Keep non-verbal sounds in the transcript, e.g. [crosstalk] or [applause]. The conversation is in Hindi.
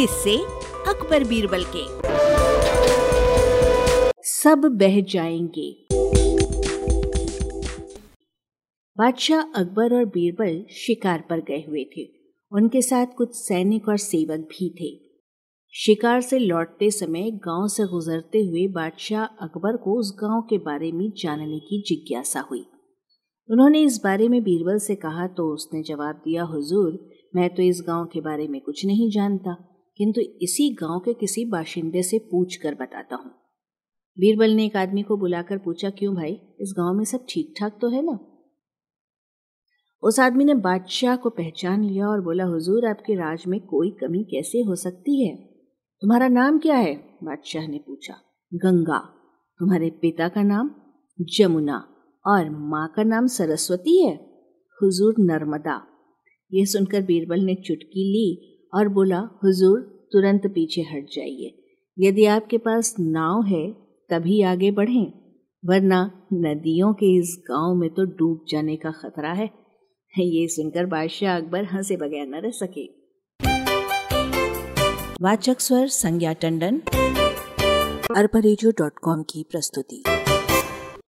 किससे अकबर बीरबल के। सब बह जाएँगे। बादशाह अकबर और बीरबल शिकार पर गए हुए थे। उनके साथ कुछ सैनिक और सेवक भी थे। शिकार से लौटते समय गाँव से गुजरते हुए बादशाह अकबर को उस गाँव के बारे में जानने की जिज्ञासा हुई। उन्होंने इस बारे में बीरबल से कहा तो उसने जवाब दिया, हुजूर, मैं तो इस गाँव के बारे में कुछ नहीं जानता। किंतु इसी गाँव के किसी बाशिंदे से पूछ कर बताता हूँ। बीरबल ने एक आदमी को बुलाकर पूछा, क्यों भाई? इस गाँव में सब ठीक ठाक तो है ना? उस आदमी ने बादशाह को पहचान लिया और बोला, हुजूर, आपके राज में कोई कमी कैसे हो सकती है? तुम्हारा नाम क्या है? बादशाह ने पूछा, गंगा। तुम्हारे पिता का नाम जमुना और माँ का नाम सरस्वती है। हुजूर नर्मदा। यह सुनकर बीरबल ने चुटकी ली और बोला, हुजूर, तुरंत पीछे हट जाइए। यदि आपके पास नाव है, तभी आगे बढ़ें, वरना नदियों के इस गाँव में तो डूब जाने का खतरा है। [laughs] ये सुनकर बादशाह अकबर हंसे बगैर न रह सके। वाचक स्वर संज्ञा टंडन अरबा की प्रस्तुति।